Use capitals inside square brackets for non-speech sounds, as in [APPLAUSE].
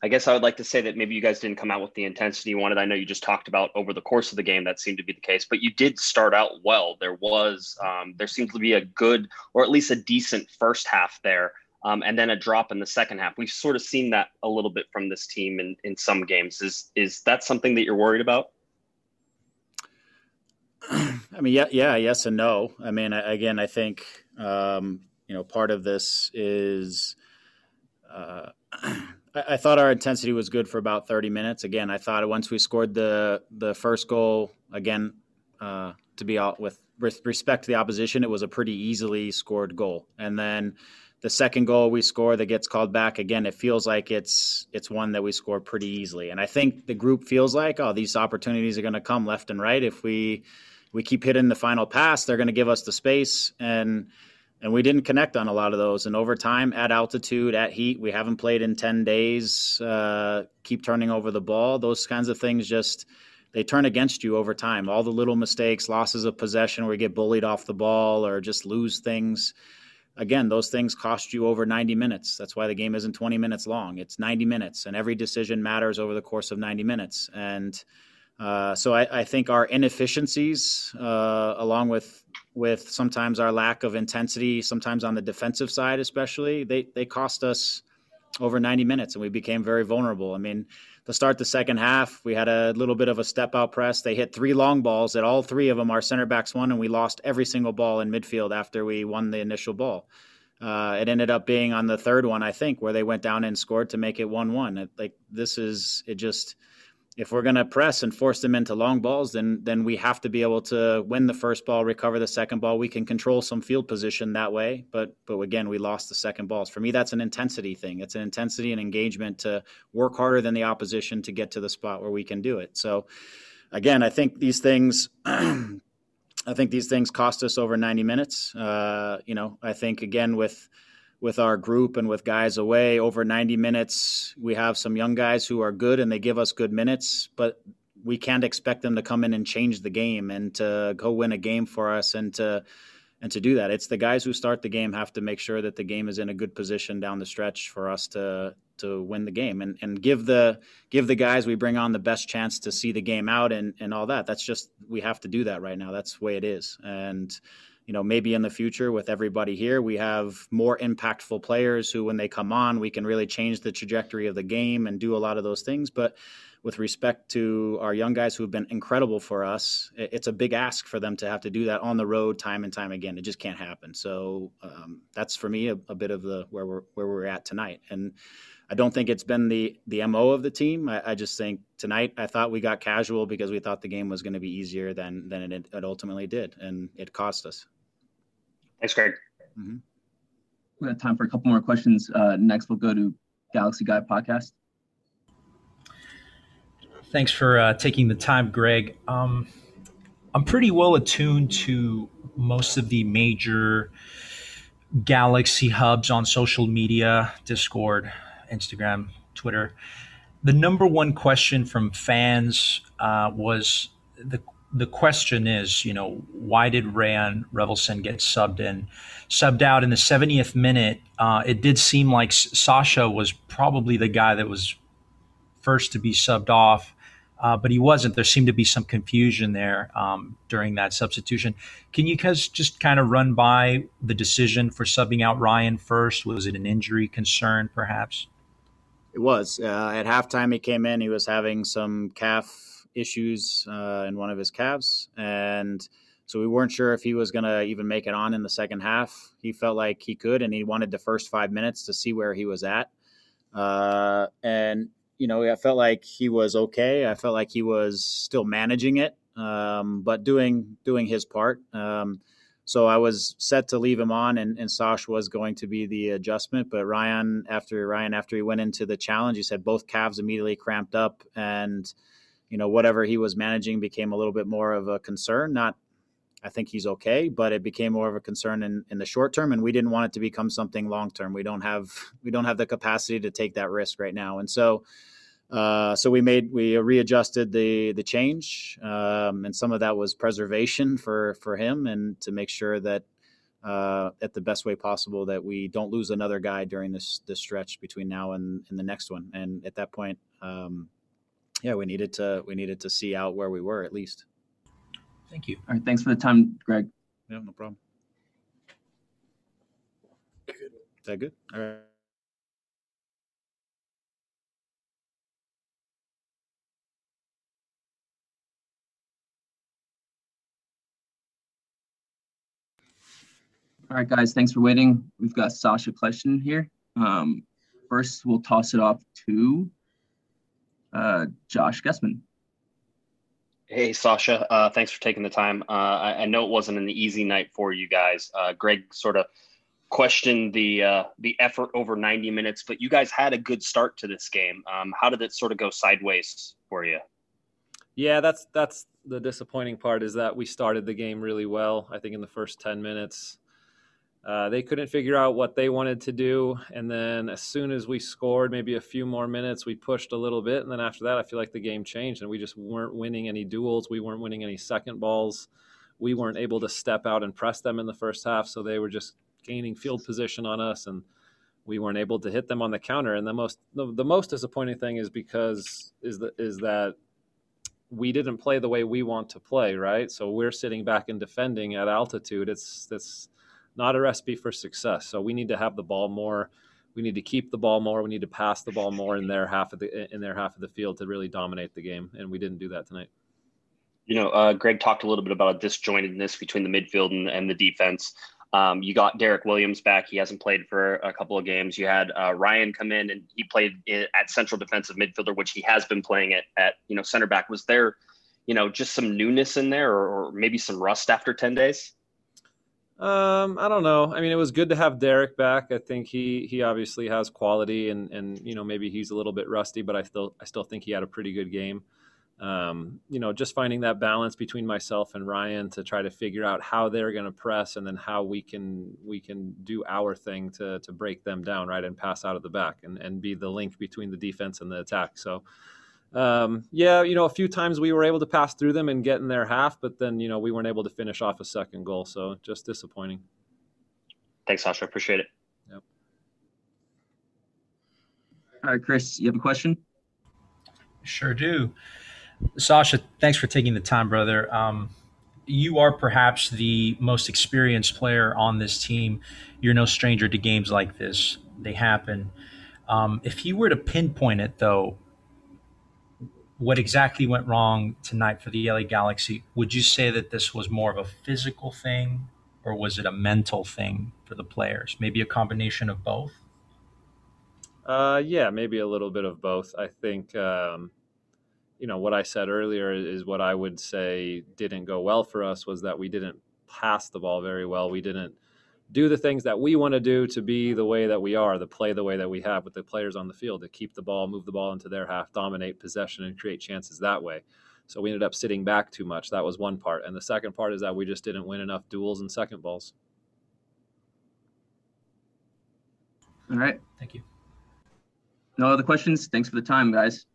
I guess I would like to say that maybe you guys didn't come out with the intensity you wanted. I know you just talked about over the course of the game that seemed to be the case, but you did start out well. There was, um, there seemed to be a good or at least a decent first half there, um, and then a drop in the second half. We've sort of seen that a little bit from this team in in some games. Is is that something that you're worried about? [CLEARS THROAT] I mean, yeah, yeah, yes and no. I mean, again, I think um, you know part of this is. Uh, [CLEARS THROAT] I, thought our intensity was good for about 30 minutes. Again, I thought once we scored the the first goal, again, uh, to be out with respect to the opposition, it was a pretty easily scored goal. And then the second goal we score that gets called back again, it feels like it's it's one that we score pretty easily. And I think the group feels like, oh, these opportunities are going to come left and right if we we keep hitting the final pass, they're going to give us the space and and we didn't connect on a lot of those. And over time, at altitude, at heat, we haven't played in ten days. Uh, keep turning over the ball. Those kinds of things just they turn against you over time. All the little mistakes, losses of possession, where you get bullied off the ball or just lose things. Again, those things cost you over 90 minutes. That's why the game isn't 20 minutes long. It's 90 minutes, and every decision matters over the course of 90 minutes. And uh, so I, I, think our inefficiencies, uh, along with with sometimes our lack of intensity, sometimes on the defensive side, especially, they they cost us over 90 minutes, and we became very vulnerable. I mean, to start the second half, we had a little bit of a step out press. They hit three long balls that all three of them our center backs won, and we lost every single ball in midfield after we won the initial ball. Uh, it ended up being on the third one, I think, where they went down and scored to make it one-one. Like this is it just if we're going to press and force them into long balls, then then we have to be able to win the first ball, recover the second ball. We can control some field position that way, but but again, we lost the second balls. For me, that's an intensity thing. It's an intensity and engagement to work harder than the opposition to get to the spot where we can do it. So, again, I think these things. [CLEARS THROAT] I think these things cost us over 90 minutes. Uh, you know, I think again with with our group and with guys away over 90 minutes. We have some young guys who are good and they give us good minutes, but we can't expect them to come in and change the game and to go win a game for us and to and to do that. It's the guys who start the game have to make sure that the game is in a good position down the stretch for us to to win the game and, and give the give the guys we bring on the best chance to see the game out and, and all that. That's just we have to do that right now. That's the way it is. And you know, maybe in the future with everybody here, we have more impactful players who, when they come on, we can really change the trajectory of the game and do a lot of those things. But with respect to our young guys who have been incredible for us, it's a big ask for them to have to do that on the road time and time again. It just can't happen. So um, that's for me a, a, bit of the where we're where we're at tonight. And I don't think it's been the the mo of the team. I, I just think tonight I thought we got casual because we thought the game was going to be easier than than it, it ultimately did, and it cost us. Thanks, Greg. Mm-hmm. We have time for a couple more questions. Uh, next, we'll go to Galaxy Guy podcast. Thanks for uh, taking the time, Greg. Um, I'm pretty well attuned to most of the major Galaxy hubs on social media Discord, Instagram, Twitter. The number one question from fans uh, was the the question is, you know, why did Rayan Raveloson get subbed in, subbed out in the 70th minute? Uh, it did seem like Sasha was probably the guy that was first to be subbed off, uh, but he wasn't. There seemed to be some confusion there um, during that substitution. Can you guys just kind of run by the decision for subbing out Ryan first? Was it an injury concern, perhaps? It was. Uh, at halftime, he came in. He was having some calf issues uh, in one of his calves, and so we weren't sure if he was going to even make it on in the second half. He felt like he could, and he wanted the first five minutes to see where he was at. Uh, and you know, I felt like he was okay. I felt like he was still managing it, um, but doing doing his part. Um, so I was set to leave him on, and, and Sash was going to be the adjustment. But Rayan, after Rayan, after he went into the challenge, he said both calves immediately cramped up, and you know, whatever he was managing became a little bit more of a concern. Not, I think he's okay, but it became more of a concern in, in the short term, and we didn't want it to become something long term. We don't have we don't have the capacity to take that risk right now, and so. Uh, so we made we readjusted the the change, um, and some of that was preservation for for him, and to make sure that uh, at the best way possible that we don't lose another guy during this this stretch between now and, and the next one. And at that point, um, yeah, we needed to we needed to see out where we were at least. Thank you. All right, thanks for the time, Greg. Yeah, no problem. Is that good? All right. All right, guys, thanks for waiting. We've got Sasha question here. Um, first, we'll toss it off to uh, Josh Guessman. Hey, Sasha. Uh, thanks for taking the time. Uh, I, I, know it wasn't an easy night for you guys. Uh, Greg sort of questioned the uh, the effort over 90 minutes, but you guys had a good start to this game. Um, how did it sort of go sideways for you? Yeah, that's that's the disappointing part is that we started the game really well. I think in the first 10 minutes, uh, they couldn't figure out what they wanted to do. And then as soon as we scored, maybe a few more minutes, we pushed a little bit. And then after that, I feel like the game changed and we just weren't winning any duels. We weren't winning any second balls. We weren't able to step out and press them in the first half. So they were just gaining field position on us and we weren't able to hit them on the counter. And the most, the, the most disappointing thing is because is that, is that we didn't play the way we want to play. Right. So we're sitting back and defending at altitude. It's, that's, not a recipe for success. So we need to have the ball more. We need to keep the ball more. We need to pass the ball more in their [LAUGHS] half of the in their half of the field to really dominate the game, and we didn't do that tonight. You know, uh, Greg talked a little bit about a disjointedness between the midfield and, and the defense. Um, you got Derrick Williams back. He hasn't played for a couple of games. You had uh, Rayan come in and he played at central defensive midfielder, which he has been playing at, at you know center back. Was there, you know, just some newness in there, or, or maybe some rust after ten days? Um, I don't know. I mean, it was good to have Derrick back. I think he he obviously has quality, and and you know maybe he's a little bit rusty, but I still I still think he had a pretty good game. Um, you know, just finding that balance between myself and Rayan to try to figure out how they're going to press, and then how we can we can do our thing to to break them down, right, and pass out of the back, and and be the link between the defense and the attack. So um, yeah, you know, a few times we were able to pass through them and get in their half, but then, you know, we weren't able to finish off a second goal. So just disappointing. Thanks, Sasha. Appreciate it. Yep. All right, Chris, you have a question? Sure do. Sasha, thanks for taking the time, brother. Um, you are perhaps the most experienced player on this team. You're no stranger to games like this, they happen. Um, if you were to pinpoint it, though, what exactly went wrong tonight for the LA Galaxy? Would you say that this was more of a physical thing or was it a mental thing for the players? Maybe a combination of both? Uh, yeah, maybe a little bit of both. I think, um, you know, what I said earlier is what I would say didn't go well for us was that we didn't pass the ball very well. We didn't do the things that we want to do to be the way that we are, to play the way that we have with the players on the field, to keep the ball, move the ball into their half, dominate possession, and create chances that way. So we ended up sitting back too much. That was one part. And the second part is that we just didn't win enough duels and second balls. All right. Thank you. No other questions. Thanks for the time, guys.